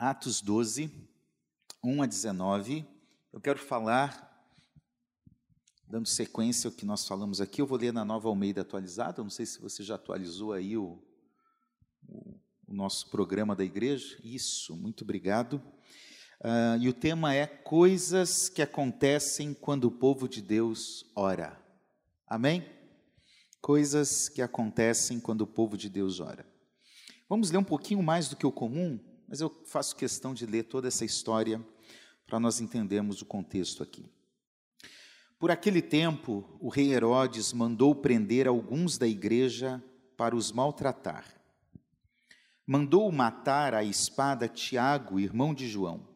Atos 12, 1 a 19. Eu quero falar, dando sequência ao que nós falamos aqui, eu vou ler na nova Almeida atualizada. Eu não sei se você já atualizou aí o, o, o nosso programa da igreja. Isso, muito obrigado. Uh, e o tema é coisas que acontecem quando o povo de Deus ora. Amém? Coisas que acontecem quando o povo de Deus ora. Vamos ler um pouquinho mais do que o comum, mas eu faço questão de ler toda essa história para nós entendermos o contexto aqui. Por aquele tempo, o rei Herodes mandou prender alguns da igreja para os maltratar. Mandou matar à espada Tiago, irmão de João.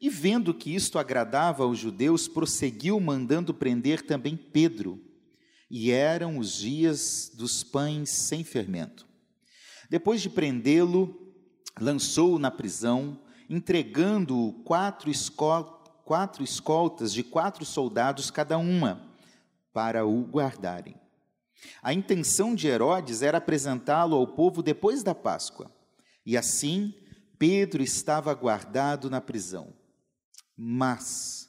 E vendo que isto agradava aos judeus, prosseguiu mandando prender também Pedro. E eram os dias dos pães sem fermento. Depois de prendê-lo, lançou-o na prisão, entregando-o quatro, quatro escoltas de quatro soldados cada uma, para o guardarem. A intenção de Herodes era apresentá-lo ao povo depois da Páscoa. E assim, Pedro estava guardado na prisão. Mas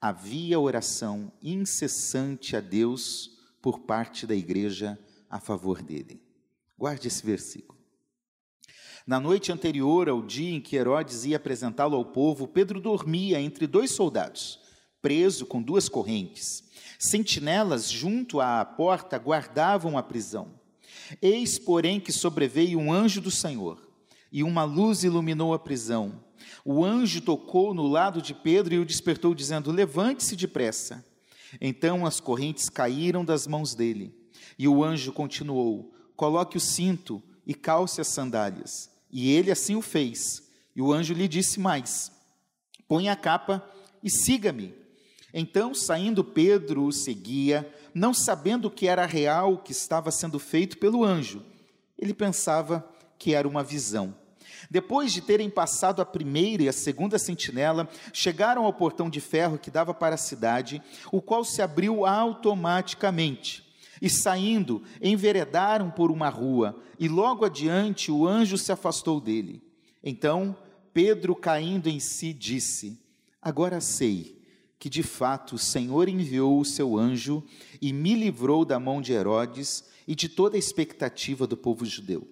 havia oração incessante a Deus por parte da igreja a favor dele. Guarde esse versículo. Na noite anterior ao dia em que Herodes ia apresentá-lo ao povo, Pedro dormia entre dois soldados, preso com duas correntes. Sentinelas junto à porta guardavam a prisão. Eis, porém, que sobreveio um anjo do Senhor, e uma luz iluminou a prisão. O anjo tocou no lado de Pedro e o despertou, dizendo: Levante-se depressa. Então as correntes caíram das mãos dele. E o anjo continuou: Coloque o cinto e calce as sandálias. E ele assim o fez. E o anjo lhe disse mais: Põe a capa e siga-me. Então, saindo Pedro o seguia, não sabendo que era real o que estava sendo feito pelo anjo. Ele pensava que era uma visão. Depois de terem passado a primeira e a segunda sentinela, chegaram ao portão de ferro que dava para a cidade, o qual se abriu automaticamente. E saindo, enveredaram por uma rua, e logo adiante o anjo se afastou dele. Então Pedro, caindo em si, disse: Agora sei que de fato o Senhor enviou o seu anjo e me livrou da mão de Herodes e de toda a expectativa do povo judeu.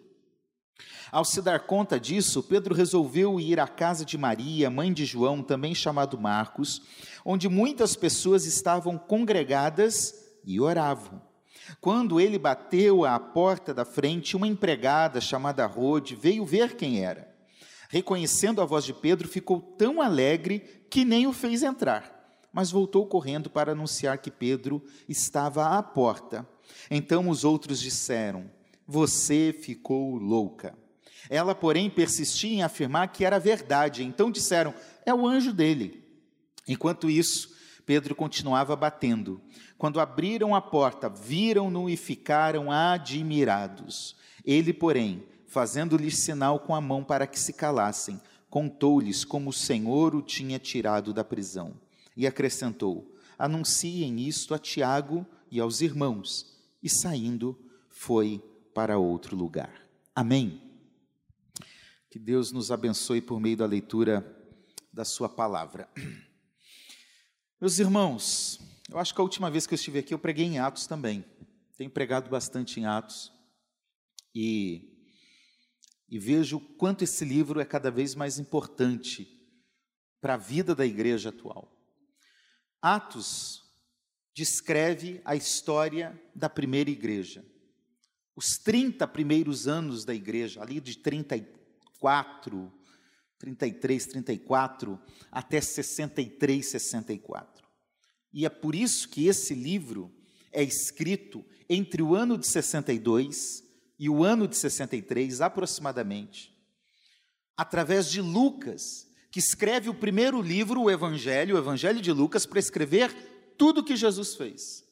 Ao se dar conta disso, Pedro resolveu ir à casa de Maria, mãe de João, também chamado Marcos, onde muitas pessoas estavam congregadas e oravam. Quando ele bateu à porta da frente, uma empregada chamada Rode veio ver quem era. Reconhecendo a voz de Pedro, ficou tão alegre que nem o fez entrar, mas voltou correndo para anunciar que Pedro estava à porta. Então os outros disseram: Você ficou louca. Ela, porém, persistia em afirmar que era verdade. Então disseram: É o anjo dele. Enquanto isso, Pedro continuava batendo. Quando abriram a porta, viram-no e ficaram admirados. Ele, porém, fazendo-lhes sinal com a mão para que se calassem, contou-lhes como o Senhor o tinha tirado da prisão. E acrescentou: Anunciem isto a Tiago e aos irmãos. E saindo, foi para outro lugar. Amém. Que Deus nos abençoe por meio da leitura da Sua palavra. Meus irmãos, eu acho que a última vez que eu estive aqui eu preguei em Atos também. Tenho pregado bastante em Atos. E, e vejo o quanto esse livro é cada vez mais importante para a vida da igreja atual. Atos descreve a história da primeira igreja. Os 30 primeiros anos da igreja, ali de 34 33, 34 até 63, 64. E é por isso que esse livro é escrito entre o ano de 62 e o ano de 63, aproximadamente, através de Lucas, que escreve o primeiro livro, o Evangelho, o Evangelho de Lucas, para escrever tudo o que Jesus fez.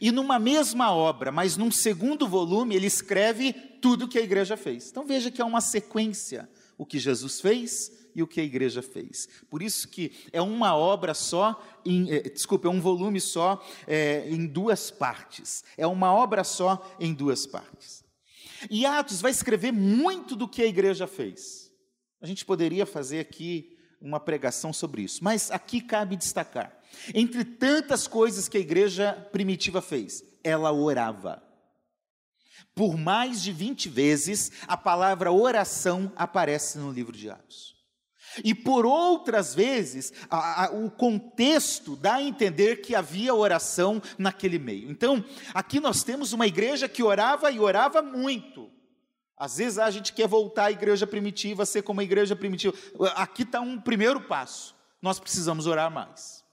E numa mesma obra, mas num segundo volume, ele escreve tudo o que a igreja fez. Então veja que é uma sequência o que Jesus fez e o que a igreja fez. Por isso que é uma obra só, em, eh, desculpa, é um volume só é, em duas partes. É uma obra só em duas partes. E Atos vai escrever muito do que a igreja fez. A gente poderia fazer aqui uma pregação sobre isso, mas aqui cabe destacar: entre tantas coisas que a igreja primitiva fez, ela orava. Por mais de 20 vezes, a palavra oração aparece no livro de Atos. E por outras vezes, a, a, o contexto dá a entender que havia oração naquele meio. Então, aqui nós temos uma igreja que orava e orava muito. Às vezes a gente quer voltar à igreja primitiva, ser como a igreja primitiva. Aqui está um primeiro passo. Nós precisamos orar mais.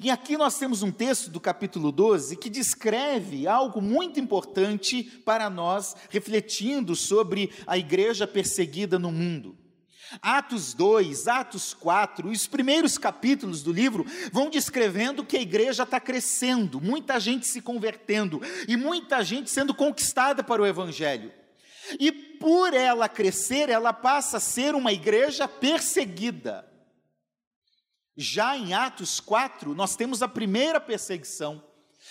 E aqui nós temos um texto do capítulo 12 que descreve algo muito importante para nós, refletindo sobre a igreja perseguida no mundo. Atos 2, Atos 4, os primeiros capítulos do livro vão descrevendo que a igreja está crescendo, muita gente se convertendo e muita gente sendo conquistada para o Evangelho. E por ela crescer, ela passa a ser uma igreja perseguida. Já em Atos 4, nós temos a primeira perseguição.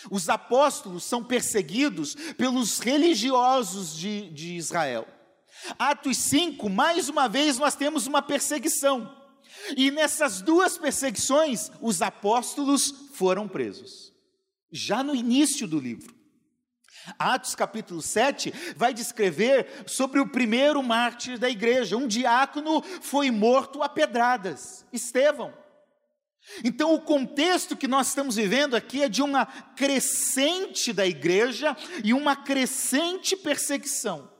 Os apóstolos são perseguidos pelos religiosos de, de Israel. Atos 5, mais uma vez, nós temos uma perseguição. E nessas duas perseguições, os apóstolos foram presos. Já no início do livro. Atos capítulo 7 vai descrever sobre o primeiro mártir da igreja. Um diácono foi morto a pedradas, Estevão. Então, o contexto que nós estamos vivendo aqui é de uma crescente da igreja e uma crescente perseguição.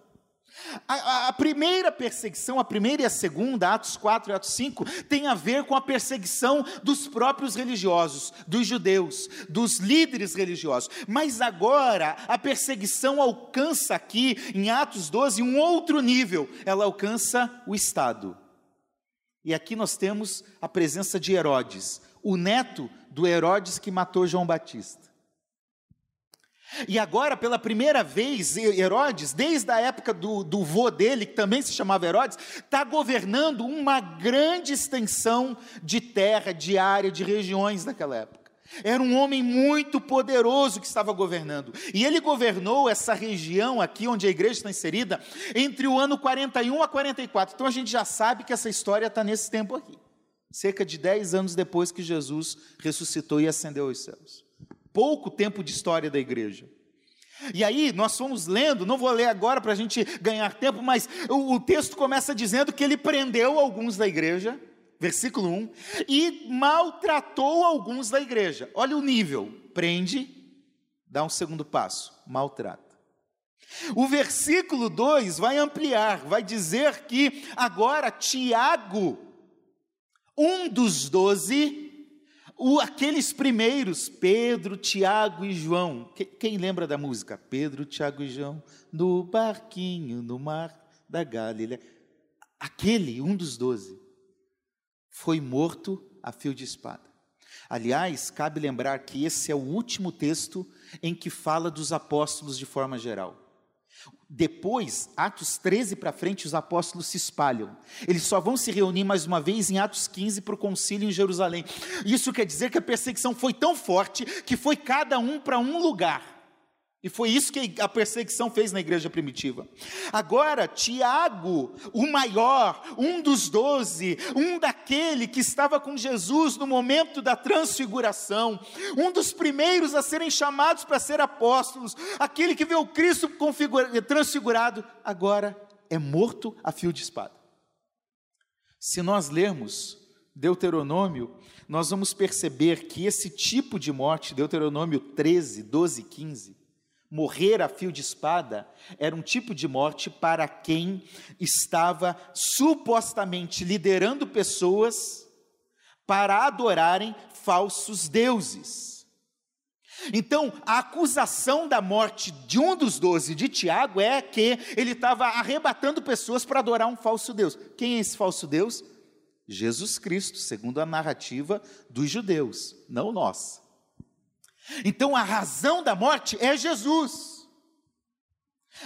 A, a, primeira perseguição, a primeira e a segunda, Atos 4 e Atos 5, tem a ver com a perseguição dos próprios religiosos, dos judeus, dos líderes religiosos. Mas agora, a perseguição alcança aqui, em Atos 12, um outro nível. Ela alcança o Estado. E aqui nós temos a presença de Herodes, o neto do Herodes que matou João Batista. E agora, pela primeira vez, Herodes, desde a época do, do vô dele, que também se chamava Herodes, está governando uma grande extensão de terra, de área, de regiões naquela época. Era um homem muito poderoso que estava governando. E ele governou essa região aqui onde a igreja está inserida entre o ano 41 a 44. Então a gente já sabe que essa história está nesse tempo aqui. Cerca de 10 anos depois que Jesus ressuscitou e ascendeu aos céus pouco tempo de história da igreja. E aí nós fomos lendo, não vou ler agora para a gente ganhar tempo, mas o, o, texto começa dizendo que ele prendeu alguns da igreja, versículo 1, e maltratou alguns da igreja. Olha o nível: prende, dá um segundo passo, maltrata. O versículo 2 vai ampliar, vai dizer que agora Tiago, um dos doze, o, aqueles primeiros, Pedro, Tiago e João, que, quem lembra da música? Pedro, Tiago e João, no barquinho, no mar da Galileia. Aquele, um dos doze, foi morto a fio de espada. Aliás, cabe lembrar que esse é o último texto em que fala dos apóstolos de forma geral. Depois, Atos 13 para frente, os apóstolos se espalham. Eles só vão se reunir mais uma vez em Atos 15 para o concílio em Jerusalém. Isso quer dizer que a perseguição foi tão forte que foi cada um para um lugar. E foi isso que a perseguição fez na igreja primitiva. Agora, Tiago, o maior, um dos doze, um daquele que estava com Jesus no momento da transfiguração, um dos primeiros a serem chamados para ser apóstolos, aquele que viu Cristo transfigurado, agora é morto a fio de espada. Se nós lermos Deuteronômio, nós vamos perceber que esse tipo de morte, Deuteronômio 13, 12 e 15, morrer a fio de espada era um tipo de morte para quem estava supostamente liderando pessoas para adorarem falsos deuses. Então, a acusação da morte de um dos doze, de Tiago, é que ele estava arrebatando pessoas para adorar um falso Deus. Quem é esse falso Deus? Jesus Cristo, segundo a narrativa dos judeus, não nós. Então a razão da morte é Jesus.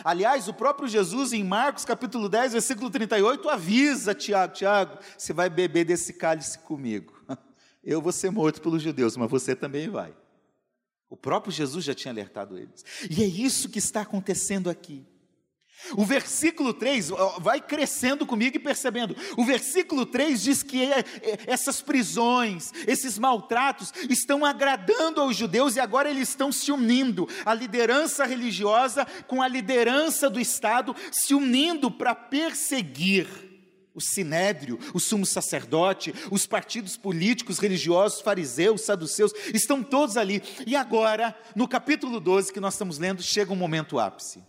Aliás, o próprio Jesus, em Marcos capítulo 10, versículo 38, avisa Tiago: Tiago, você vai beber desse cálice comigo. Eu vou ser morto pelos judeus, mas você também vai. O próprio Jesus já tinha alertado eles. E é isso que está acontecendo aqui. O versículo 3, vai crescendo comigo e percebendo. O versículo 3 diz que é, é, essas prisões, esses maltratos estão agradando aos judeus e agora eles estão se unindo. A liderança religiosa com a liderança do Estado se unindo para perseguir o sinédrio, o sumo sacerdote, os partidos políticos, religiosos, fariseus, saduceus, estão todos ali. E agora, no capítulo 12 que nós estamos lendo, chega um momento ápice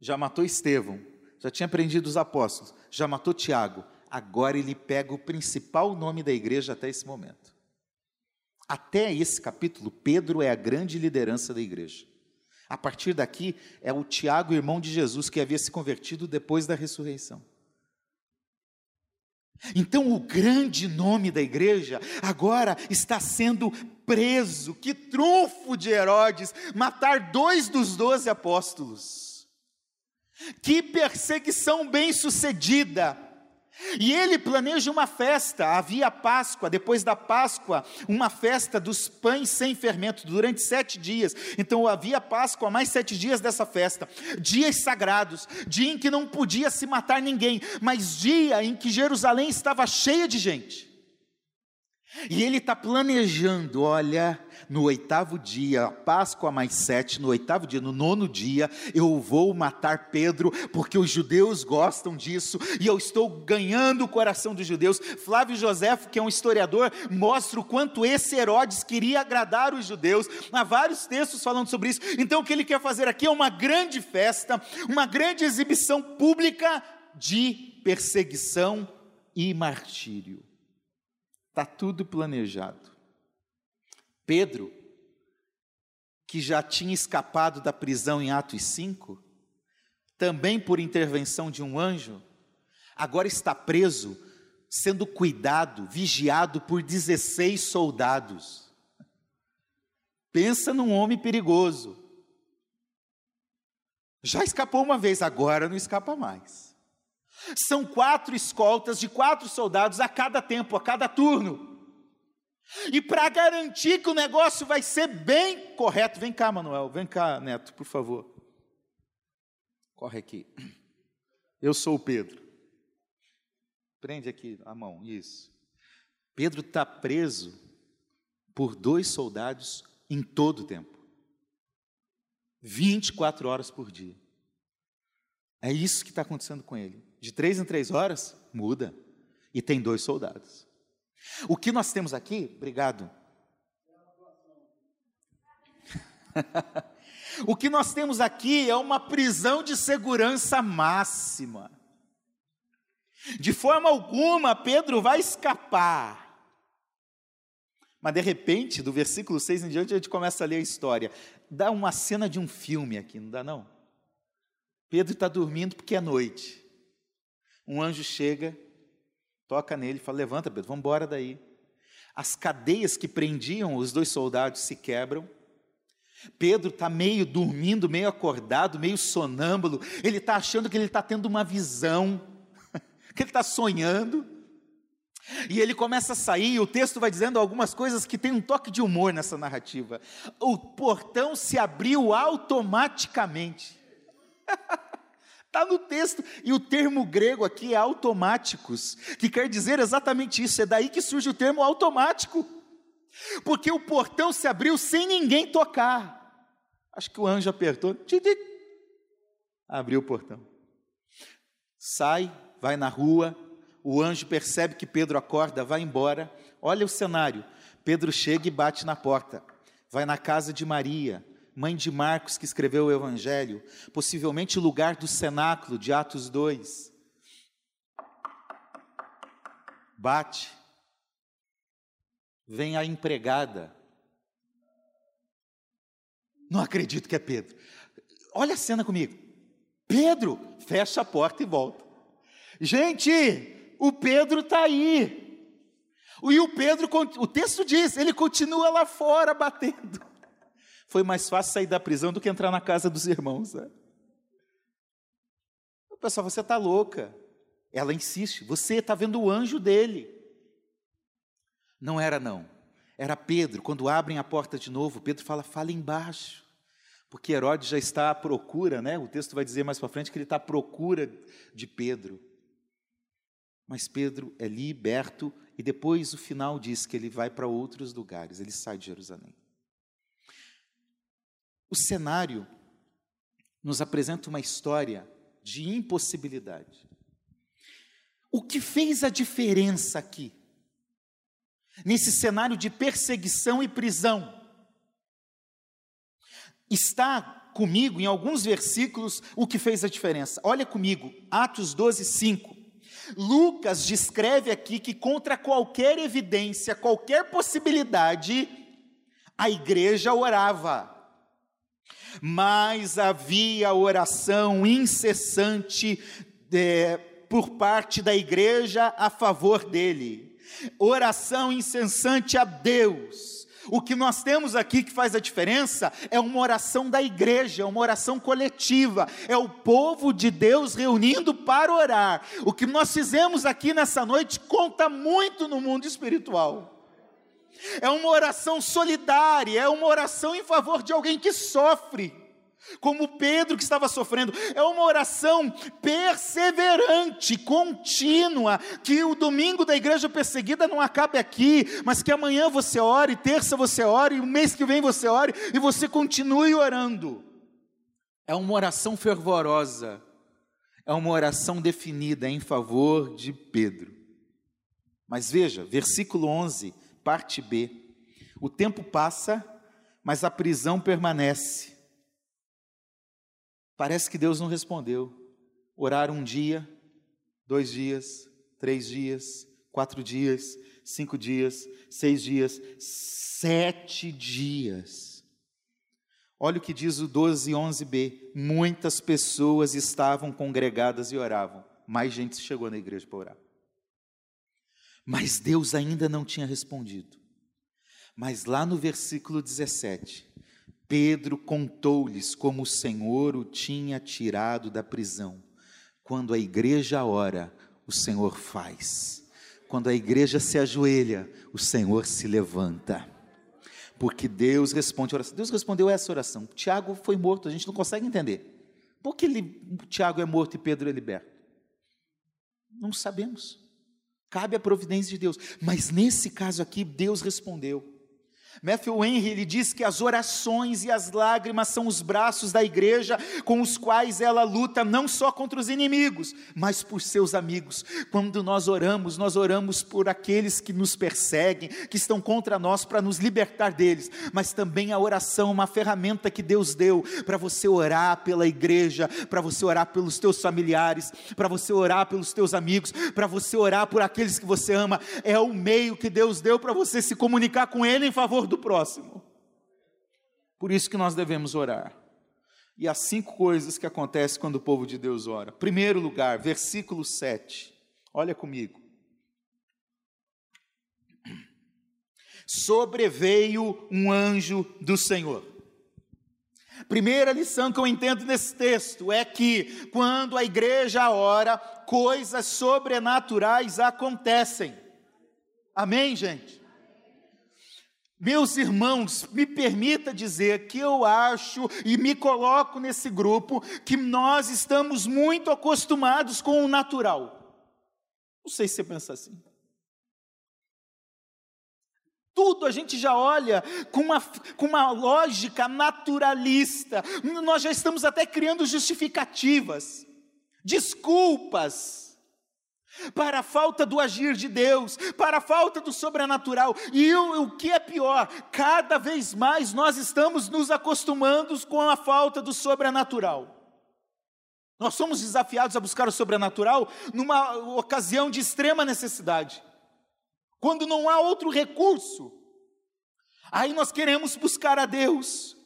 já matou Estevão, já tinha prendido os apóstolos, já matou Tiago. Agora ele pega o principal nome da igreja até esse momento. Até esse capítulo, Pedro é a grande liderança da igreja. A partir daqui, é o Tiago, irmão de Jesus, que havia se convertido depois da ressurreição. Então, o grande nome da igreja agora está sendo preso. Que trunfo de Herodes matar dois dos doze apóstolos. Que perseguição bem-sucedida! E ele planeja uma festa, havia Páscoa, depois da Páscoa, uma festa dos pães sem fermento, durante sete dias. Então havia Páscoa, mais sete dias dessa festa, dias sagrados, dia em que não podia se matar ninguém, mas dia em que Jerusalém estava cheia de gente. E ele está planejando, olha, no oitavo dia, Páscoa mais sete, no oitavo dia, no nono dia, eu vou matar Pedro, porque os judeus gostam disso, e eu estou ganhando o coração dos judeus. Flávio José, que é um historiador, mostra o quanto esse Herodes queria agradar os judeus. Há vários textos falando sobre isso. Então, o que ele quer fazer aqui é uma grande festa, uma grande exibição pública de perseguição e martírio. Está tudo planejado. Pedro, que já tinha escapado da prisão em Atos 5, também por intervenção de um anjo, agora está preso, sendo cuidado, vigiado por 16 soldados. Pensa num homem perigoso. Já escapou uma vez, agora não escapa mais. São quatro escoltas de quatro soldados a cada tempo, a cada turno. E para garantir que o negócio vai ser bem correto, vem cá, Manuel, vem cá, Neto, por favor. Corre aqui. Eu sou o Pedro. Prende aqui a mão, isso. Pedro está preso por dois soldados em todo o tempo 24 horas por dia. É isso que está acontecendo com ele. De três em três horas, muda. E tem dois soldados. O que nós temos aqui, obrigado. o que nós temos aqui é uma prisão de segurança máxima. De forma alguma, Pedro vai escapar. Mas de repente, do versículo 6 em diante, a gente começa a ler a história. Dá uma cena de um filme aqui, não dá não? Pedro está dormindo porque é noite. Um anjo chega, toca nele e fala: Levanta, Pedro, vamos embora daí. As cadeias que prendiam os dois soldados se quebram. Pedro está meio dormindo, meio acordado, meio sonâmbulo. Ele está achando que ele está tendo uma visão, que ele está sonhando. E ele começa a sair, e o texto vai dizendo algumas coisas que tem um toque de humor nessa narrativa. O portão se abriu automaticamente. Está no texto, e o termo grego aqui é automáticos, que quer dizer exatamente isso, é daí que surge o termo automático, porque o portão se abriu sem ninguém tocar. Acho que o anjo apertou, abriu o portão. Sai, vai na rua, o anjo percebe que Pedro acorda, vai embora. Olha o cenário: Pedro chega e bate na porta, vai na casa de Maria, mãe de Marcos, que escreveu o Evangelho, possivelmente lugar do cenáculo de Atos 2. Bate, vem a empregada. Não acredito que é Pedro. Olha a cena comigo. Pedro fecha a porta e volta. Gente, o Pedro está aí. E o Pedro, o texto diz, ele continua lá fora batendo foi mais fácil sair da prisão do que entrar na casa dos irmãos. Né? O pessoal, você está louca. Ela insiste, você está vendo o anjo dele. Não era, não. Era Pedro, quando abrem a porta de novo, Pedro fala, fala embaixo. Porque Herodes já está à procura, né? O texto vai dizer mais para frente que ele está à procura de Pedro. Mas Pedro é liberto e depois o final diz que ele vai para outros lugares, ele sai de Jerusalém. O cenário nos apresenta uma história de impossibilidade. O que fez a diferença aqui? Nesse cenário de perseguição e prisão, está comigo em alguns versículos o que fez a diferença. Olha comigo, Atos 12, 5. Lucas descreve aqui que contra qualquer evidência, qualquer possibilidade, a igreja orava. Mas havia oração incessante é, por parte da igreja a favor dele. Oração incessante a Deus o que nós temos aqui que faz a diferença é uma oração da igreja, uma oração coletiva, é o povo de Deus reunindo para orar. O que nós fizemos aqui nessa noite conta muito no mundo espiritual. É uma oração solidária, é uma oração em favor de alguém que sofre como Pedro que estava sofrendo. É uma oração perseverante, contínua, que o domingo da igreja perseguida não acabe aqui, mas que amanhã você ore, terça você ore, e o mês que vem você ore e você continue orando. É uma oração fervorosa, é uma oração definida em favor de Pedro. Mas veja, versículo 11, parte B. O tempo passa, mas a prisão permanece. Parece que Deus não respondeu. Orar um dia, dois dias, três dias, quatro dias, cinco dias, seis dias, sete dias. Olha o que diz o 12, 11b. Muitas pessoas estavam congregadas e oravam. Mais gente chegou na igreja para orar. Mas Deus ainda não tinha respondido. Mas lá no versículo 17, Pedro contou-lhes como o Senhor o tinha tirado da prisão. Quando a igreja ora, o Senhor faz. Quando a igreja se ajoelha, o Senhor se levanta. Porque Deus responde a oração. Deus respondeu essa oração. Tiago foi morto, a gente não consegue entender. Por que ele, Tiago é morto e Pedro é liberto? Não sabemos. Cabe a providência de Deus. Mas nesse caso aqui, Deus respondeu. Matthew Henry ele diz que as orações e as lágrimas são os braços da igreja com os quais ela luta não só contra os inimigos, mas por seus amigos. Quando nós oramos, nós oramos por aqueles que nos perseguem, que estão contra nós para nos libertar deles, mas também a oração é uma ferramenta que Deus deu para você orar pela igreja, para você orar pelos teus familiares, para você orar pelos teus amigos, para você orar por aqueles que você ama. É o meio que Deus deu para você se comunicar com ele em favor do próximo. Por isso que nós devemos orar. E há cinco coisas que acontecem quando o povo de Deus ora. Primeiro lugar, versículo 7. Olha comigo. Sobreveio um anjo do Senhor. Primeira lição que eu entendo nesse texto é que quando a igreja ora, coisas sobrenaturais acontecem. Amém, gente? Meus irmãos, me permita dizer que eu acho e me coloco nesse grupo que nós estamos muito acostumados com o natural. Não sei se você pensa assim. Tudo a gente já olha com uma, com uma lógica naturalista. Nós já estamos até criando justificativas, desculpas para a falta do agir de Deus, para a falta do sobrenatural. E o, o, que é pior, cada vez mais nós estamos nos acostumando com a falta do sobrenatural. Nós somos desafiados a buscar o sobrenatural numa ocasião de extrema necessidade, quando não há outro recurso. Aí nós queremos buscar a Deus.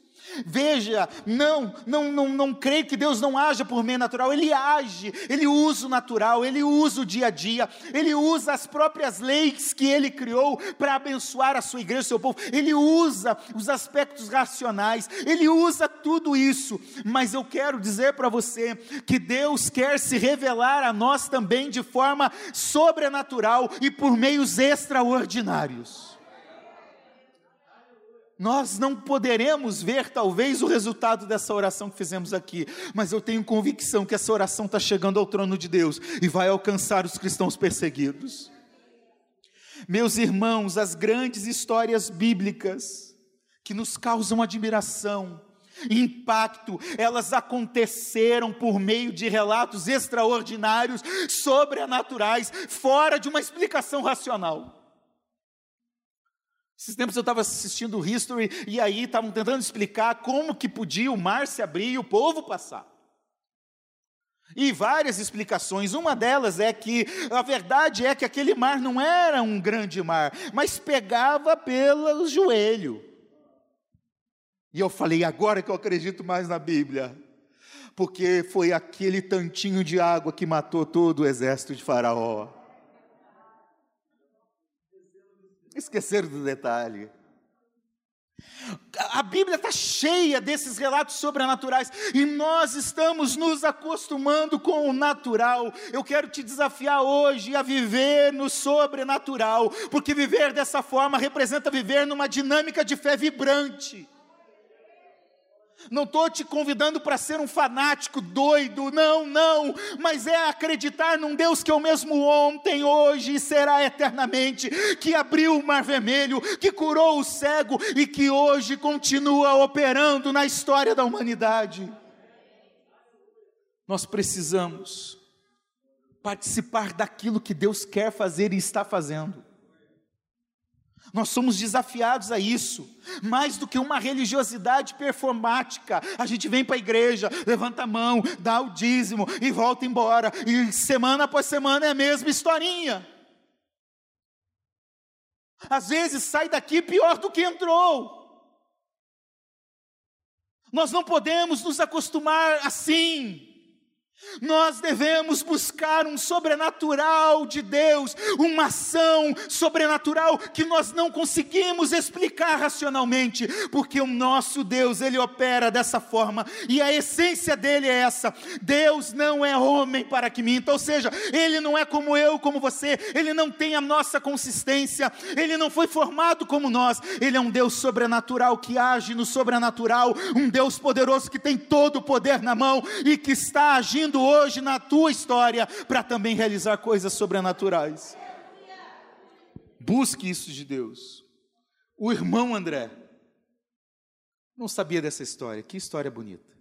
Veja, não, não, não, não creio que Deus não haja por meio natural, Ele age, Ele usa o natural, Ele usa o dia a dia, Ele usa as próprias leis que Ele criou para abençoar a sua igreja, o seu povo, Ele usa os aspectos racionais, Ele usa tudo isso, mas eu quero dizer para você que Deus quer se revelar a nós também de forma sobrenatural e por meios extraordinários. Nós não poderemos ver, talvez, o resultado dessa oração que fizemos aqui, mas eu tenho convicção que essa oração está chegando ao trono de Deus e vai alcançar os cristãos perseguidos. Meus irmãos, as grandes histórias bíblicas que nos causam admiração, impacto, elas aconteceram por meio de relatos extraordinários, sobrenaturais, fora de uma explicação racional. Esses tempos eu estava assistindo o History e aí estavam tentando explicar como que podia o mar se abrir e o povo passar. E várias explicações. Uma delas é que a verdade é que aquele mar não era um grande mar, mas pegava pelo joelho. E eu falei, agora que eu acredito mais na Bíblia, porque foi aquele tantinho de água que matou todo o exército de Faraó. Esqueceram do detalhe. A Bíblia está cheia desses relatos sobrenaturais e nós estamos nos acostumando com o natural. Eu quero te desafiar hoje a viver no sobrenatural, porque viver dessa forma representa viver numa dinâmica de fé vibrante. Não estou te convidando para ser um fanático doido, não, não, mas é acreditar num Deus que é o mesmo ontem, hoje e será eternamente, que abriu o mar vermelho, que curou o cego e que hoje continua operando na história da humanidade. Nós precisamos participar daquilo que Deus quer fazer e está fazendo. Nós somos desafiados a isso, mais do que uma religiosidade performática. A gente vem para a igreja, levanta a mão, dá o dízimo e volta embora, e semana após semana é a mesma historinha. Às vezes sai daqui pior do que entrou. Nós não podemos nos acostumar assim. Nós devemos buscar um sobrenatural de Deus, uma ação sobrenatural que nós não conseguimos explicar racionalmente, porque o nosso Deus, ele opera dessa forma, e a essência dele é essa: Deus não é homem para que minta, ou seja, ele não é como eu, como você, ele não tem a nossa consistência, ele não foi formado como nós, ele é um Deus sobrenatural que age no sobrenatural, um Deus poderoso que tem todo o poder na mão e que está agindo agindo hoje na tua história para também realizar coisas sobrenaturais. Busque isso de Deus. O irmão André não sabia dessa história. Que história bonita.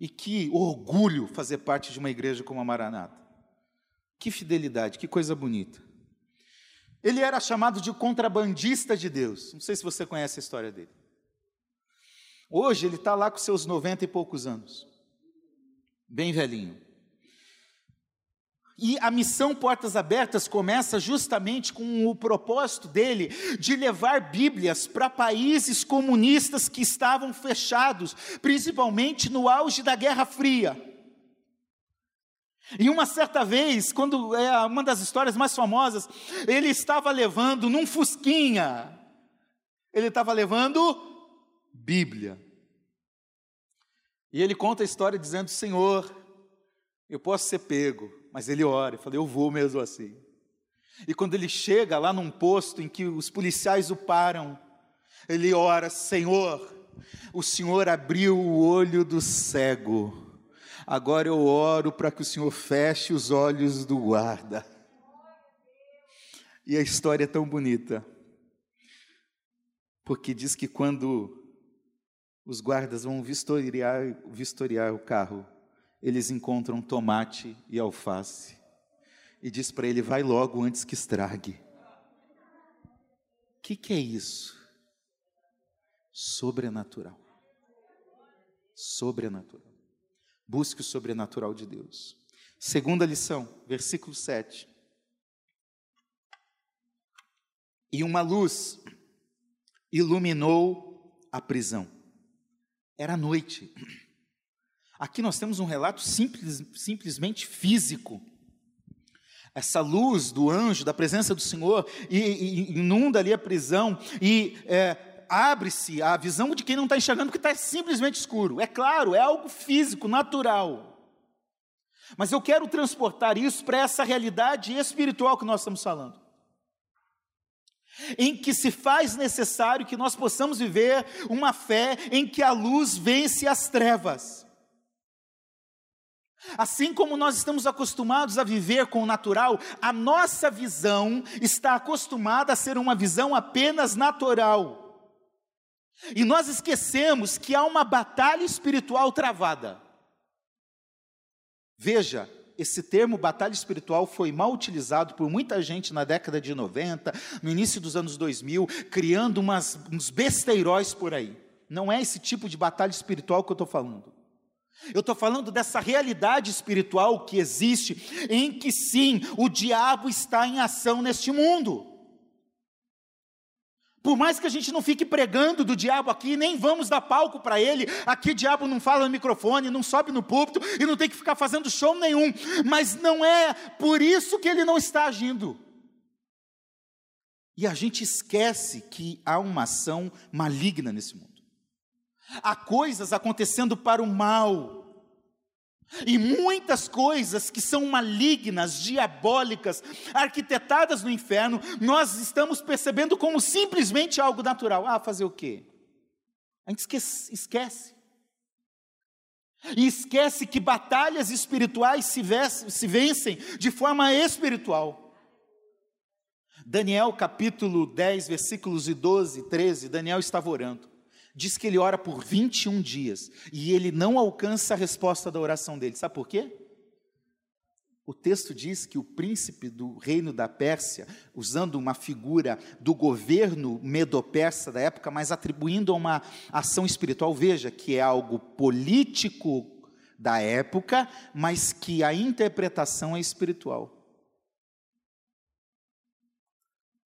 E que orgulho fazer parte de uma igreja como a Maranata. Que fidelidade, que coisa bonita. Ele era chamado de contrabandista de Deus. Não sei se você conhece a história dele. Hoje ele está lá com seus noventa e poucos anos bem velhinho. E a missão Portas Abertas começa justamente com o propósito dele de levar Bíblias para países comunistas que estavam fechados, principalmente no auge da Guerra Fria. E uma certa vez, quando é uma das histórias mais famosas, ele estava levando num fusquinha, ele estava levando Bíblia. E ele conta a história dizendo: Senhor, eu posso ser pego, mas ele ora. Eu falei: Eu vou mesmo assim. E quando ele chega lá num posto em que os policiais o param, ele ora: Senhor, o Senhor abriu o olho do cego. Agora eu oro para que o Senhor feche os olhos do guarda. E a história é tão bonita, porque diz que quando os guardas vão vistoriar, vistoriar o carro. Eles encontram tomate e alface. E diz para ele: vai logo antes que estrague. O que, que é isso? Sobrenatural. Sobrenatural. Busque o sobrenatural de Deus. Segunda lição, versículo 7. E uma luz iluminou a prisão era noite. Aqui nós temos um relato simples, simplesmente físico. Essa luz do anjo, da presença do Senhor, e, e, inunda ali a prisão e é, abre-se a visão de quem não está enxergando, porque está simplesmente escuro. É claro, é algo físico, natural. Mas eu quero transportar isso para essa realidade espiritual que nós estamos falando. Em que se faz necessário que nós possamos viver uma fé em que a luz vence as trevas. Assim como nós estamos acostumados a viver com o natural, a nossa visão está acostumada a ser uma visão apenas natural. E nós esquecemos que há uma batalha espiritual travada. Veja, esse termo batalha espiritual foi mal utilizado por muita gente na década de 90, no início dos anos 2000, criando umas, uns besteiróis por aí. Não é esse tipo de batalha espiritual que eu estou falando. Eu estou falando dessa realidade espiritual que existe, em que sim, o diabo está em ação neste mundo. Por mais que a gente não fique pregando do diabo aqui, nem vamos dar palco para ele, aqui diabo não fala no microfone, não sobe no púlpito e não tem que ficar fazendo show nenhum, mas não é por isso que ele não está agindo. E a gente esquece que há uma ação maligna nesse mundo. Há coisas acontecendo para o mal, e muitas coisas que são malignas, diabólicas, arquitetadas no inferno, nós estamos percebendo como simplesmente algo natural. Ah, fazer o quê? A gente esquece. esquece. E esquece que batalhas espirituais se, se vencem de forma espiritual. Daniel capítulo 10, versículos de 12 e 13, Daniel estava orando diz que ele ora por 21 dias e ele não alcança a resposta da oração dele. Sabe por quê? O texto diz que o príncipe do reino da Pérsia, usando uma figura do governo medo-persa da época, mas atribuindo a uma ação espiritual, veja que é algo político da época, mas que a interpretação é espiritual.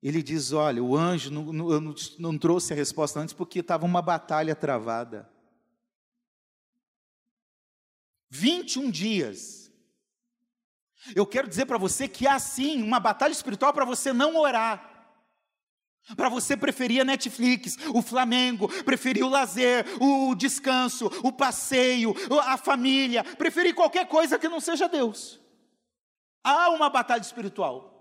Ele diz: Olha, o anjo não, não, não trouxe a resposta antes porque estava uma batalha travada. 21 dias. Eu quero dizer para você que há sim uma batalha espiritual para você não orar. Para você preferir a Netflix, o Flamengo, preferir o lazer, o descanso, o passeio, a família, preferir qualquer coisa que não seja Deus. Há uma batalha espiritual.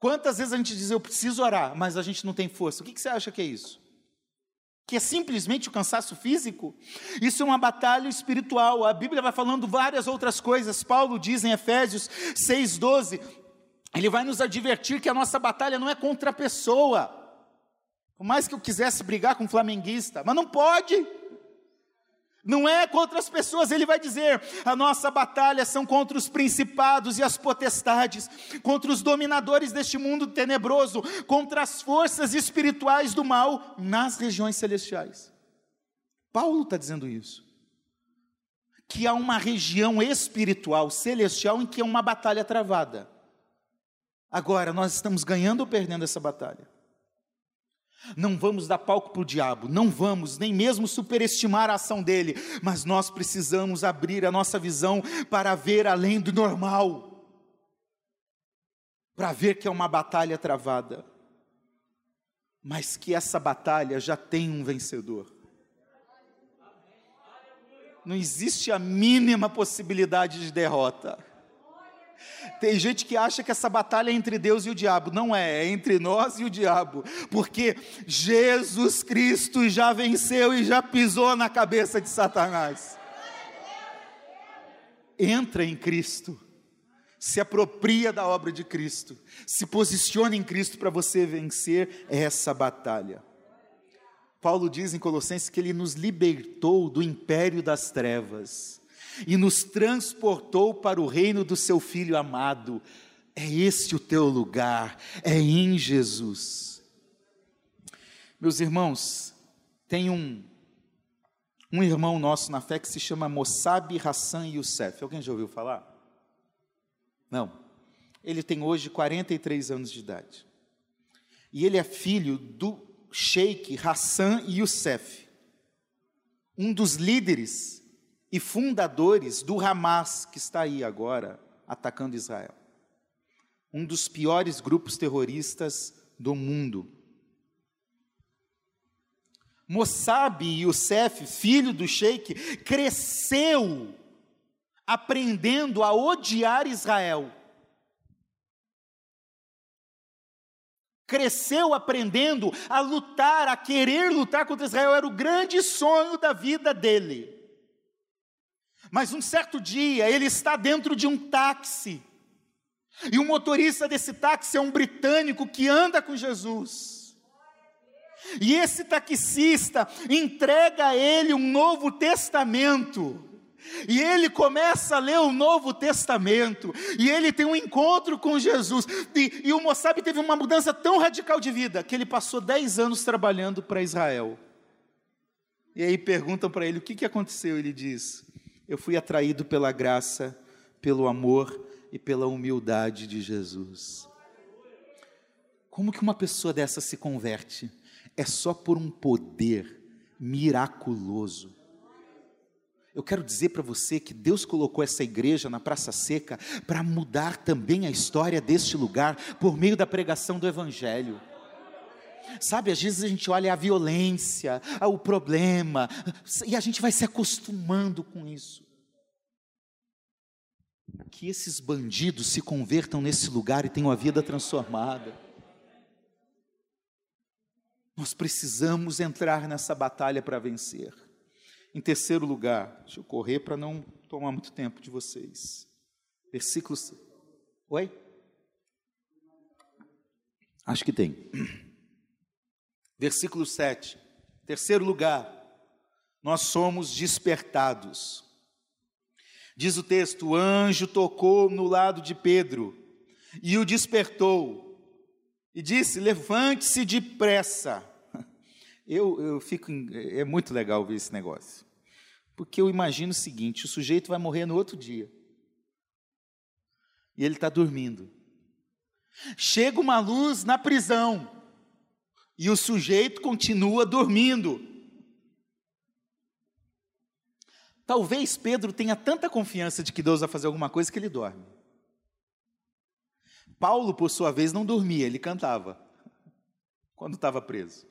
Quantas vezes a gente diz, eu preciso orar, mas a gente não tem força? O que, você acha que é isso? Que é simplesmente o cansaço físico? Isso é uma batalha espiritual. A Bíblia vai falando várias outras coisas. Paulo diz em Efésios 6,12: ele vai nos advertir que a nossa batalha não é contra a pessoa. Por mais que eu quisesse brigar com um flamenguista, mas não pode. Não é contra as pessoas, ele vai dizer: a nossa batalha são contra os principados e as potestades, contra os dominadores deste mundo tenebroso, contra as forças espirituais do mal nas regiões celestiais. Paulo está dizendo isso. Que há uma região espiritual, celestial, em que é uma batalha travada. Agora, nós estamos ganhando ou perdendo essa batalha? Não vamos dar palco para o diabo, não vamos nem mesmo superestimar a ação dele, mas nós precisamos abrir a nossa visão para ver além do normal, para ver que é uma batalha travada, mas que essa batalha já tem um vencedor. Não existe a mínima possibilidade de derrota. Tem gente que acha que essa batalha é entre Deus e o diabo. Não é, é entre nós e o diabo. Porque Jesus Cristo já venceu e já pisou na cabeça de Satanás. Entra em Cristo. Se apropria da obra de Cristo. Se posiciona em Cristo para você vencer essa batalha. Paulo diz em Colossenses que ele nos libertou do império das trevas e nos transportou para o reino do seu Filho amado. É esse o teu lugar, é em Jesus. Meus irmãos, tem um, um irmão nosso na fé que se chama Mossab Hassan Youssef. Alguém já ouviu falar? Não. Ele tem hoje 43 anos de idade. E ele é filho do Sheikh Hassan Youssef, um dos líderes e fundadores do Hamas, que está aí agora atacando Israel. Um dos piores grupos terroristas do mundo. Mossab Youssef, filho do sheik, cresceu aprendendo a odiar Israel. cresceu aprendendo a lutar, a querer lutar contra Israel, era o grande sonho da vida dele. Mas um certo dia ele está dentro de um táxi, e o motorista desse táxi é um britânico que anda com Jesus. E esse taxista entrega a ele um Novo Testamento. E ele começa a ler o Novo Testamento, e ele tem um encontro com Jesus. E, e o Mossab teve uma mudança tão radical de vida que ele passou 10 anos trabalhando para Israel. E aí perguntam para ele o que, que aconteceu. Ele diz: Eu fui atraído pela graça, pelo amor e pela humildade de Jesus. Como que uma pessoa dessa se converte? É só por um poder miraculoso. Eu quero dizer para você que Deus colocou essa igreja na Praça Seca para mudar também a história deste lugar por meio da pregação do Evangelho. Sabe, às vezes a gente olha a violência, o problema, e a gente vai se acostumando com isso. Que esses bandidos se convertam nesse lugar e tenham a vida transformada. Nós precisamos entrar nessa batalha para vencer. Em terceiro lugar, deixa eu correr para não tomar muito tempo de vocês. Versículos. Oi? Acho que tem. Versículo 7. Terceiro lugar, nós somos despertados. Diz o texto: o anjo tocou no lado de Pedro e o despertou e disse: Levante-se depressa. Eu, eu fico, é muito legal ver esse negócio. Porque eu imagino o seguinte: o sujeito vai morrer no outro dia. E ele está dormindo. Chega uma luz na prisão. E o sujeito continua dormindo. Talvez Pedro tenha tanta confiança de que Deus vai fazer alguma coisa que ele dorme. Paulo, por sua vez, não dormia, ele cantava quando estava preso.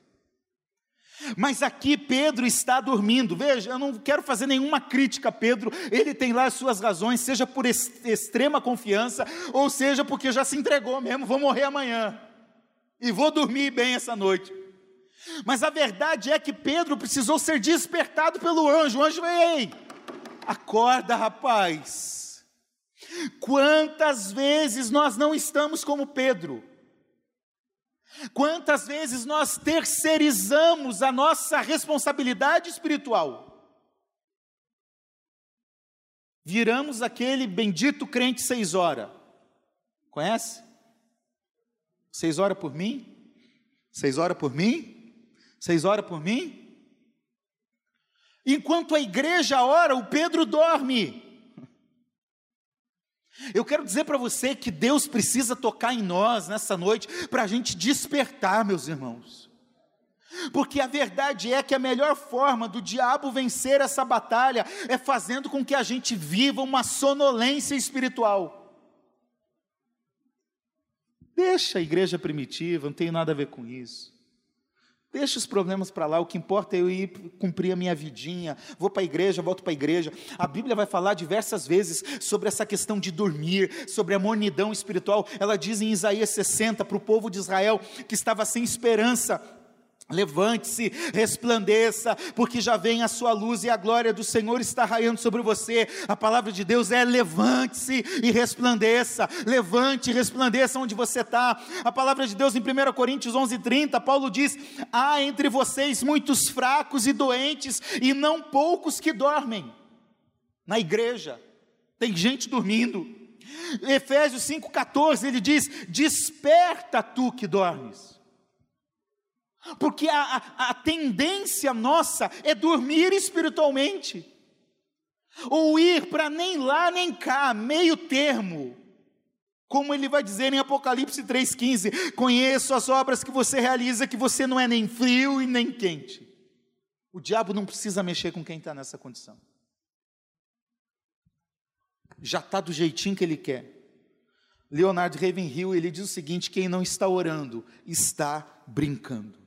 Mas aqui Pedro está dormindo. Veja, eu não quero fazer nenhuma crítica a Pedro, ele tem lá as suas razões, seja por extrema confiança, ou seja porque já se entregou mesmo, vou morrer amanhã e vou dormir bem essa noite. Mas a verdade é que Pedro precisou ser despertado pelo anjo. O anjo, ei, acorda, rapaz. Quantas vezes nós não estamos como Pedro? Quantas vezes nós terceirizamos a nossa responsabilidade espiritual? Viramos aquele bendito crente seis horas. Conhece? Seis horas por mim? Seis horas por mim? Seis horas por mim? Enquanto a igreja ora, o Pedro dorme. Eu quero dizer para você que Deus precisa tocar em nós nessa noite para a gente despertar, meus irmãos. Porque a verdade é que a melhor forma do diabo vencer essa batalha é fazendo com que a gente viva uma sonolência espiritual. Deixa a igreja primitiva, não tem nada a ver com isso. Deixa os problemas para lá, o que importa é eu ir cumprir a minha vidinha, vou para a igreja, volto para a igreja. A Bíblia vai falar diversas vezes sobre essa questão de dormir, sobre a mornidão espiritual. Ela diz em Isaías 60 para o povo de Israel que estava sem esperança, Levante-se, resplandeça, porque já vem a sua luz e a glória do Senhor está raiando sobre você. A palavra de Deus é: levante-se e resplandeça. Levante e resplandeça onde você está. A palavra de Deus em 1 Coríntios 11:30, Paulo diz: há entre vocês muitos fracos e doentes, e não poucos que dormem. Na igreja, tem gente dormindo. Efésios 5,14 ele diz: Desperta tu que dormes. Porque a, a, a tendência nossa é dormir espiritualmente, ou ir para nem lá nem cá, meio termo. Como ele vai dizer em Apocalipse 3,15: Conheço as obras que você realiza, que você não é nem frio e nem quente. O diabo não precisa mexer com quem está nessa condição. Já está do jeitinho que ele quer. Leonardo Ravenhill, ele diz o seguinte: quem não está orando, está brincando.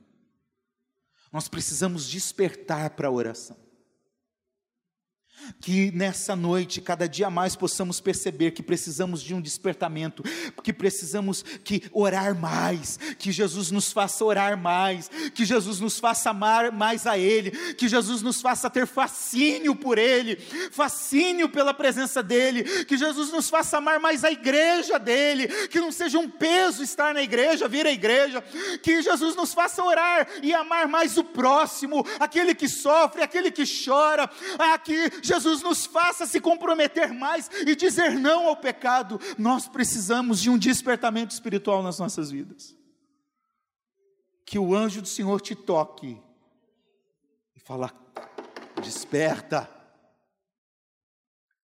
Nós precisamos despertar para a oração. Que nessa noite, cada dia mais possamos perceber que precisamos de um despertamento, que precisamos que orar mais, que Jesus nos faça orar mais, que Jesus nos faça amar mais a Ele, que Jesus nos faça ter fascínio por Ele, fascínio pela presença dEle, que Jesus nos faça amar mais a igreja dEle, que não seja um peso estar na igreja, vir à igreja, que Jesus nos faça orar e amar mais o próximo, aquele que sofre, aquele que chora, aqui Jesus nos faça se comprometer mais e dizer não ao pecado. Nós precisamos de um despertamento espiritual nas nossas vidas. Que o anjo do Senhor te toque e fala: desperta,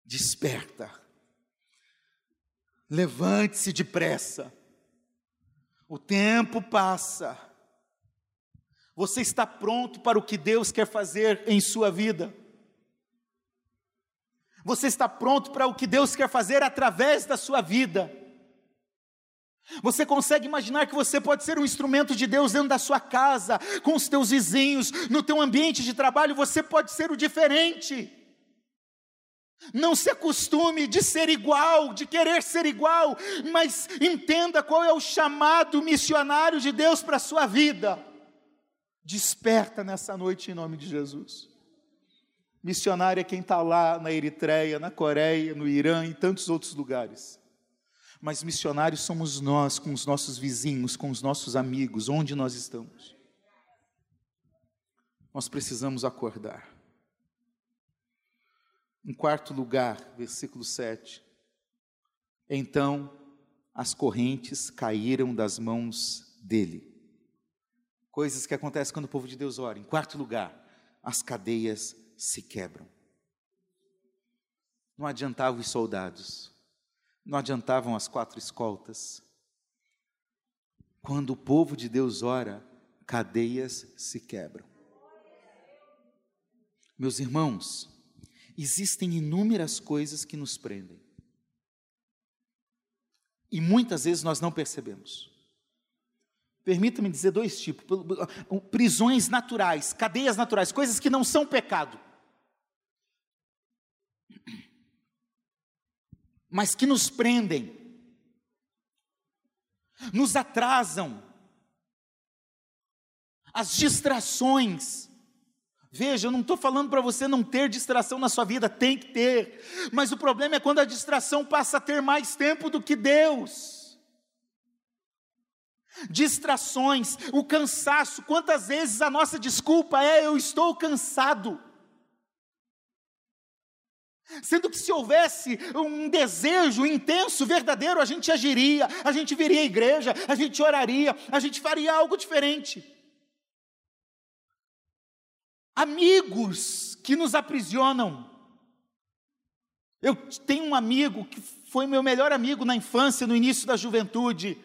desperta, levante-se depressa. O tempo passa. Você está pronto para o que Deus quer fazer em sua vida? Você está pronto para o que Deus quer fazer através da sua vida? Você consegue imaginar que você pode ser um instrumento de Deus dentro da sua casa, com os teus vizinhos, no teu ambiente de trabalho, você pode ser o diferente. Não se acostume de ser igual, de querer ser igual, mas entenda qual é o chamado missionário de Deus para a sua vida. Desperta nessa noite em nome de Jesus. Missionário é quem está lá na Eritreia, na Coreia, no Irã e tantos outros lugares. Mas missionários somos nós, com os nossos vizinhos, com os nossos amigos, onde nós estamos. Nós precisamos acordar. Em quarto lugar, versículo 7. Então as correntes caíram das mãos dele. Coisas que acontecem quando o povo de Deus ora. Em quarto lugar, as cadeias se quebram. Não adiantavam os soldados, não adiantavam as quatro escoltas. Quando o povo de Deus ora, cadeias se quebram. Meus irmãos, existem inúmeras coisas que nos prendem. E muitas vezes nós não percebemos. Permita-me dizer dois tipos: prisões naturais, cadeias naturais, coisas que não são pecado. Mas que nos prendem, nos atrasam, as distrações. Veja, eu não estou falando para você não ter distração na sua vida, tem que ter, mas o problema é quando a distração passa a ter mais tempo do que Deus. Distrações, o cansaço, quantas vezes a nossa desculpa é eu estou cansado. Sendo que se houvesse um desejo intenso, verdadeiro, a gente agiria, a gente viria à igreja, a gente oraria, a gente faria algo diferente. Amigos que nos aprisionam. Eu tenho um amigo que foi meu melhor amigo na infância, no início da juventude.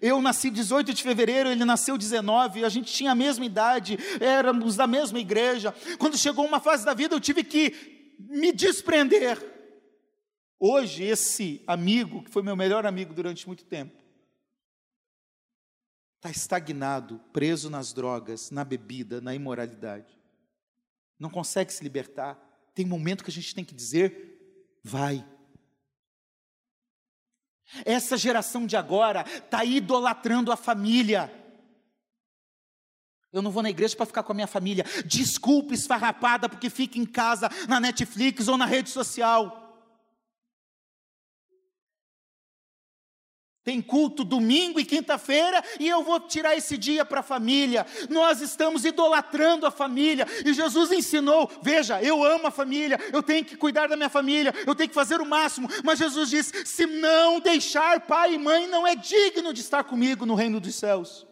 Eu nasci 18 de fevereiro, ele nasceu 19, a gente tinha a mesma idade, éramos da mesma igreja. Quando chegou uma fase da vida, eu tive que me desprender. Hoje, esse amigo, que foi meu melhor amigo durante muito tempo, está estagnado, preso nas drogas, na bebida, na imoralidade. Não consegue se libertar. Tem momento que a gente tem que dizer: vai. Essa geração de agora está idolatrando a família. Eu não vou na igreja para ficar com a minha família. Desculpe esfarrapada porque fica em casa, na Netflix ou na rede social. Tem culto domingo e quinta-feira e eu vou tirar esse dia para a família. Nós estamos idolatrando a família e Jesus ensinou: veja, eu amo a família, eu tenho que cuidar da minha família, eu tenho que fazer o máximo. Mas Jesus diz: se não deixar pai e mãe, não é digno de estar comigo no reino dos céus.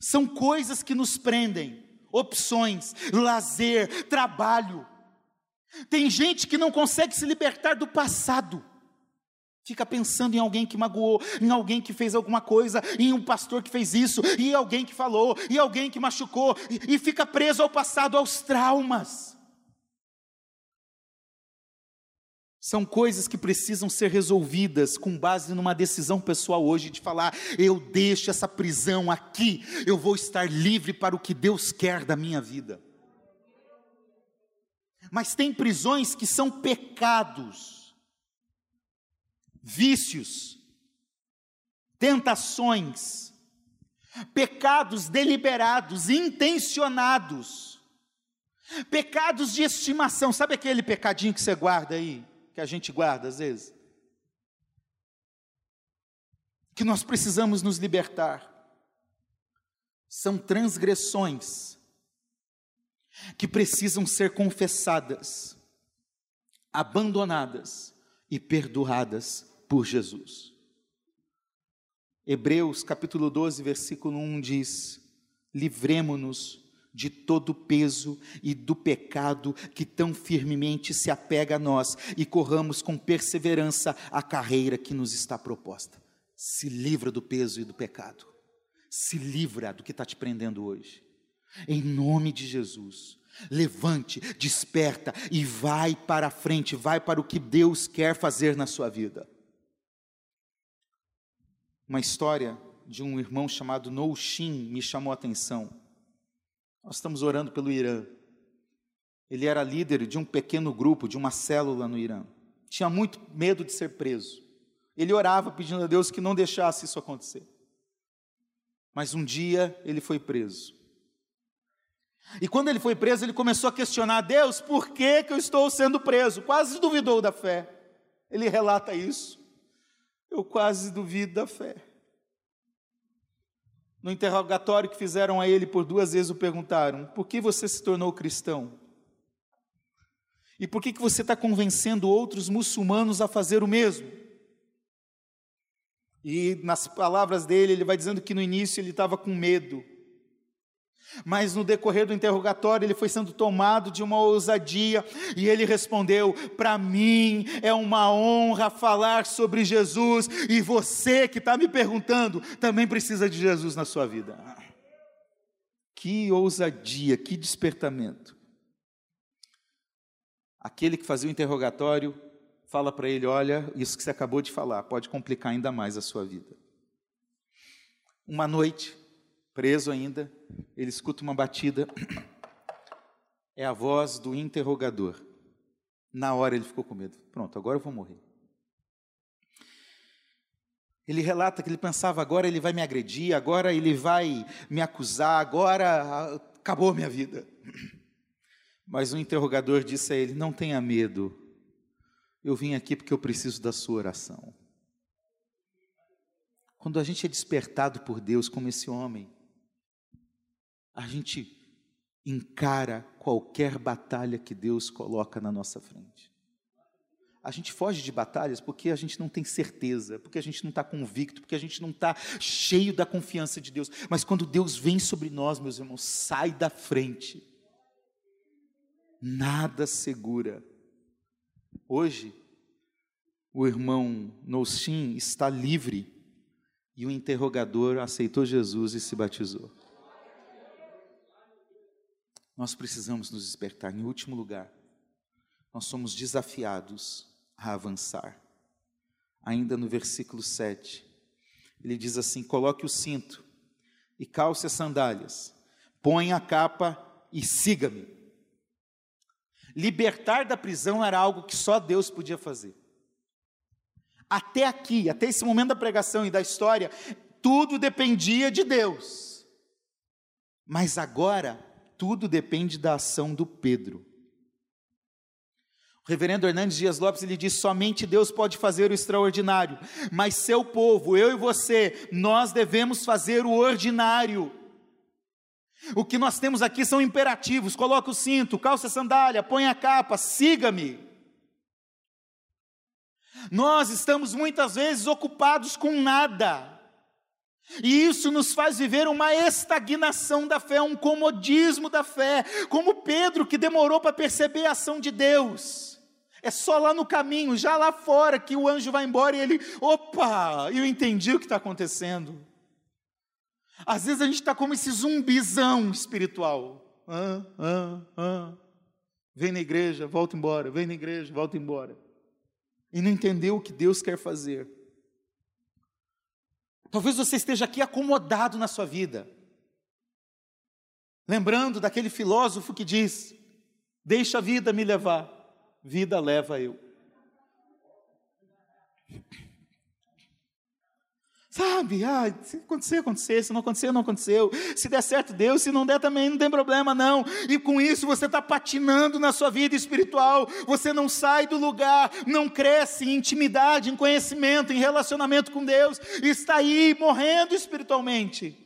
São coisas que nos prendem, opções, lazer, trabalho. Tem gente que não consegue se libertar do passado. Fica pensando em alguém que magoou, em alguém que fez alguma coisa, em um pastor que fez isso, e alguém que falou, e alguém que machucou, e, e fica preso ao passado, aos traumas. São coisas que precisam ser resolvidas com base numa decisão pessoal hoje de falar: eu deixo essa prisão aqui, eu vou estar livre para o que Deus quer da minha vida. Mas tem prisões que são pecados, vícios, tentações, pecados deliberados, intencionados, pecados de estimação. Sabe aquele pecadinho que você guarda aí, que a gente guarda às vezes? Que nós precisamos nos libertar. São transgressões que precisam ser confessadas, abandonadas e perdoadas por Jesus. Hebreus capítulo 12, versículo 1 diz: Livremo-nos de todo o peso e do pecado que tão firmemente se apega a nós e corramos com perseverança a carreira que nos está proposta. Se livra do peso e do pecado. Se livra do que está te prendendo hoje. Em nome de Jesus. Levante, desperta e vai para a frente, vai para o que Deus quer fazer na sua vida. Uma história de um irmão chamado Nou Shin me chamou a atenção. Nós estamos orando pelo Irã. Ele era líder de um pequeno grupo, de uma célula no Irã. Tinha muito medo de ser preso. Ele orava pedindo a Deus que não deixasse isso acontecer. Mas um dia ele foi preso. E quando ele foi preso, ele começou a questionar: Deus, por que, que eu estou sendo preso? Quase duvidou da fé. Ele relata isso. Eu quase duvido da fé. No interrogatório que fizeram a ele por duas vezes, o perguntaram: por que você se tornou cristão? E por que, que você está convencendo outros muçulmanos a fazer o mesmo? E nas palavras dele, ele vai dizendo que no início ele estava com medo, mas no decorrer do interrogatório ele foi sendo tomado de uma ousadia e ele respondeu: Para mim é uma honra falar sobre Jesus e você que está me perguntando também precisa de Jesus na sua vida. Que ousadia, que despertamento. Aquele que fazia o interrogatório fala para ele: Olha, isso que você acabou de falar pode complicar ainda mais a sua vida. Uma noite, preso ainda, ele escuta uma batida. É a voz do interrogador. Na hora ele ficou com medo. Pronto, agora eu vou morrer. Ele relata que ele pensava: agora ele vai me agredir, agora ele vai me acusar, agora acabou minha vida. Mas o interrogador disse a ele: não tenha medo, eu vim aqui porque eu preciso da sua oração. Quando a gente é despertado por Deus, como esse homem, a gente encara qualquer batalha que Deus coloca na nossa frente. A gente foge de batalhas porque a gente não tem certeza, porque a gente não está convicto, porque a gente não está cheio da confiança de Deus. Mas quando Deus vem sobre nós, meus irmãos, sai da frente. Nada segura. Hoje, o irmão Noushin está livre e o interrogador aceitou Jesus e se batizou. Nós precisamos nos despertar. Em último lugar, nós somos desafiados a avançar. Ainda no versículo 7, ele diz assim: coloque o cinto e calce as sandálias, põe a capa e siga-me. Libertar da prisão era algo que só Deus podia fazer. Até aqui, até esse momento da pregação e da história, tudo dependia de Deus. Mas agora, tudo depende da ação do Pedro. O reverendo Hernandes Dias Lopes ele diz: somente Deus pode fazer o extraordinário, mas seu povo, eu e você, nós devemos fazer o ordinário. O que nós temos aqui são imperativos: coloca o cinto, calça a sandália, põe a capa, siga-me. Nós estamos muitas vezes ocupados com nada. E isso nos faz viver uma estagnação da fé, um comodismo da fé, como Pedro que demorou para perceber a ação de Deus. É só lá no caminho, já lá fora, que o anjo vai embora e ele, opa, eu entendi o que está acontecendo. Às vezes a gente está como esse zumbizão espiritual. Ah, ah, ah. Vem na igreja, volta embora, vem na igreja, volta embora. E não entendeu o que Deus quer fazer. Talvez você esteja aqui acomodado na sua vida. Lembrando daquele filósofo que diz: Deixa a vida me levar, vida leva eu. Sabe, ah, se acontecer, acontecer, se não acontecer, não aconteceu. Se der certo, deu, se não der também, não tem problema, não. E com isso você está patinando na sua vida espiritual, você não sai do lugar, não cresce em intimidade, em conhecimento, em relacionamento com Deus, está aí morrendo espiritualmente.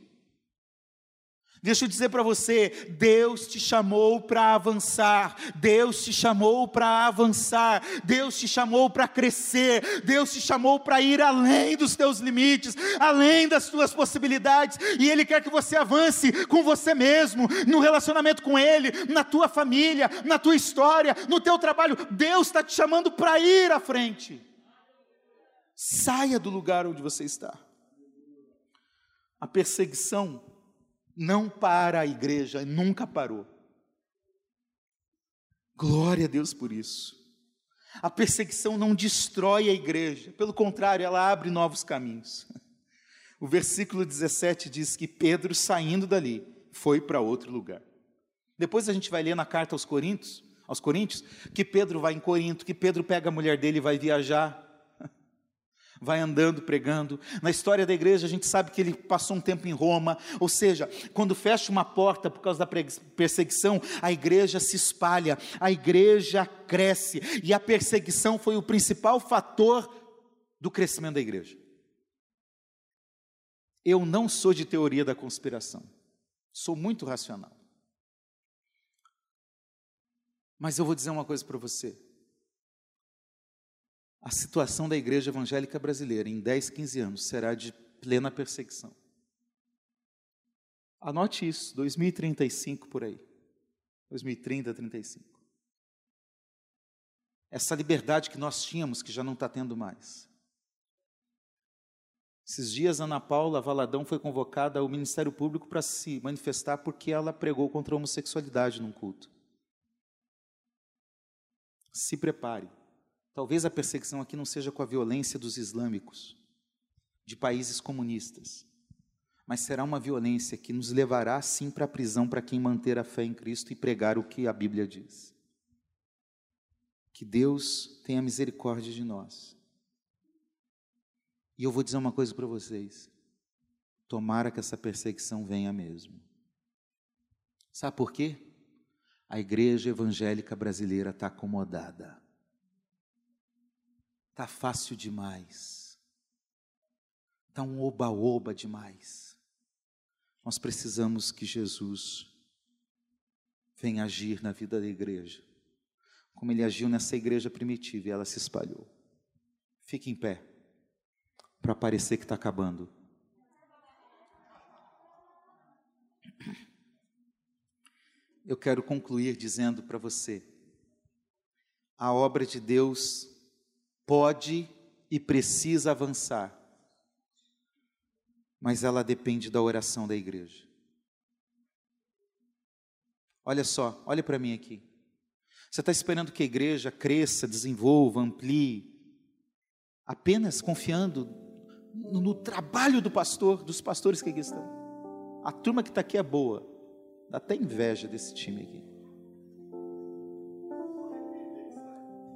Deixa eu dizer para você, Deus te chamou para avançar, Deus te chamou para avançar, Deus te chamou para crescer, Deus te chamou para ir além dos teus limites, além das tuas possibilidades, e Ele quer que você avance com você mesmo, no relacionamento com Ele, na tua família, na tua história, no teu trabalho. Deus está te chamando para ir à frente. Saia do lugar onde você está. A perseguição não para a igreja, nunca parou. Glória a Deus por isso. A perseguição não destrói a igreja, pelo contrário, ela abre novos caminhos. O versículo 17 diz que Pedro, saindo dali, foi para outro lugar. Depois a gente vai ler na carta aos Coríntios, aos Coríntios, que Pedro vai em Corinto, que Pedro pega a mulher dele e vai viajar vai andando pregando. Na história da igreja, a gente sabe que ele passou um tempo em Roma, ou seja, quando fecha uma porta por causa da perseguição, a igreja se espalha, a igreja cresce, e a perseguição foi o principal fator do crescimento da igreja. Eu não sou de teoria da conspiração, sou muito racional. Mas eu vou dizer uma coisa para você a situação da igreja evangélica brasileira em 10, 15 anos será de plena perseguição. Anote isso, 2035 por aí. 2030, 35. Essa liberdade que nós tínhamos, que já não está tendo mais. Esses dias, Ana Paula Valadão foi convocada ao Ministério Público para se manifestar porque ela pregou contra a homossexualidade num culto. Se prepare. Talvez a perseguição aqui não seja com a violência dos islâmicos, de países comunistas, mas será uma violência que nos levará sim para a prisão para quem manter a fé em Cristo e pregar o que a Bíblia diz. Que Deus tenha misericórdia de nós. E eu vou dizer uma coisa para vocês. Tomara que essa perseguição venha mesmo. Sabe por quê? A igreja evangélica brasileira está acomodada. Está fácil demais. Está um oba-oba demais. Nós precisamos que Jesus venha agir na vida da igreja, como ele agiu nessa igreja primitiva e ela se espalhou. Fique em pé, para parecer que está acabando. Eu quero concluir dizendo para você: a obra de Deus pode e precisa avançar, mas ela depende da oração da igreja. Olha só, olha para mim aqui. Você está esperando que a igreja cresça, desenvolva, amplie, apenas confiando no, no trabalho do pastor, dos pastores que aqui estão. A turma que está aqui é boa, dá até inveja desse time aqui.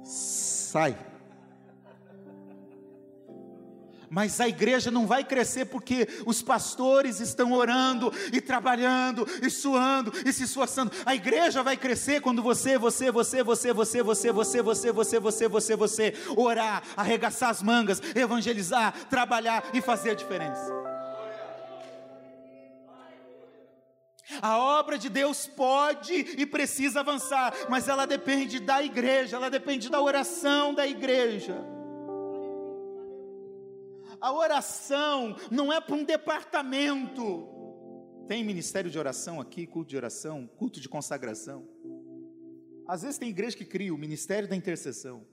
Sai. Mas a igreja não vai crescer porque os pastores estão orando e trabalhando e suando e se esforçando. A igreja vai crescer quando você, você, você, você, você, você, você, você, você, você, você, você orar, arregaçar as mangas, evangelizar, trabalhar e fazer a diferença. A obra de Deus pode e precisa avançar, mas ela depende da igreja, ela depende da oração da igreja. A oração não é para um departamento. Tem ministério de oração aqui, culto de oração, culto de consagração. Às vezes tem igreja que cria o ministério da intercessão,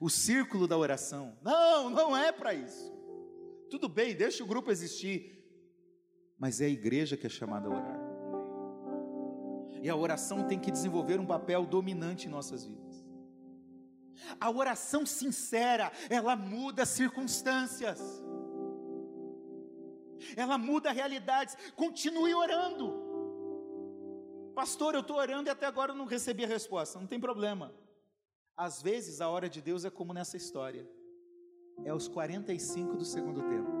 o círculo da oração. Não, não é para isso. Tudo bem, deixa o grupo existir, mas é a igreja que é chamada a orar. E a oração tem que desenvolver um papel dominante em nossas vidas. A oração sincera, ela muda circunstâncias. Ela muda realidades. Continue orando. Pastor, eu estou orando e até agora eu não recebi a resposta. Não tem problema. Às vezes a hora de Deus é como nessa história. É os 45 do segundo tempo.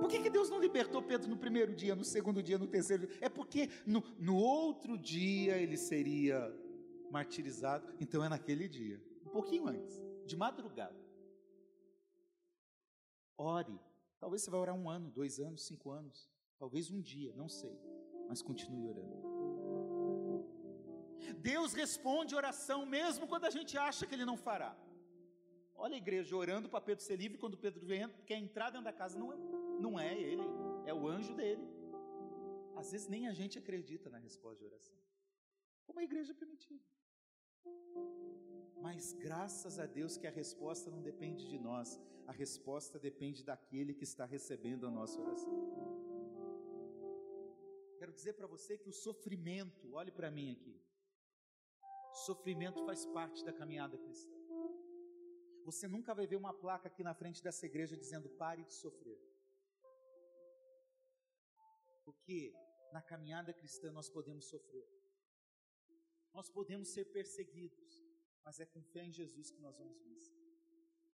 Por que, que Deus não libertou Pedro no primeiro dia, no segundo dia, no terceiro dia? É porque no, no outro dia ele seria martirizado. Então é naquele dia, um pouquinho antes, de madrugada. Ore. Talvez você vai orar um ano, dois anos, cinco anos. Talvez um dia, não sei. Mas continue orando. Deus responde oração mesmo quando a gente acha que Ele não fará. Olha a igreja orando para Pedro ser livre quando Pedro vem, quer entrar dentro da casa. Não é, não é ele, é o anjo dele. Às vezes nem a gente acredita na resposta de oração. Como a igreja primitiva. Mas graças a Deus que a resposta não depende de nós, a resposta depende daquele que está recebendo a nossa oração. Quero dizer para você que o sofrimento, olhe para mim aqui, sofrimento faz parte da caminhada cristã. Você nunca vai ver uma placa aqui na frente dessa igreja dizendo pare de sofrer. Porque na caminhada cristã nós podemos sofrer. Nós podemos ser perseguidos, mas é com fé em Jesus que nós vamos vencer.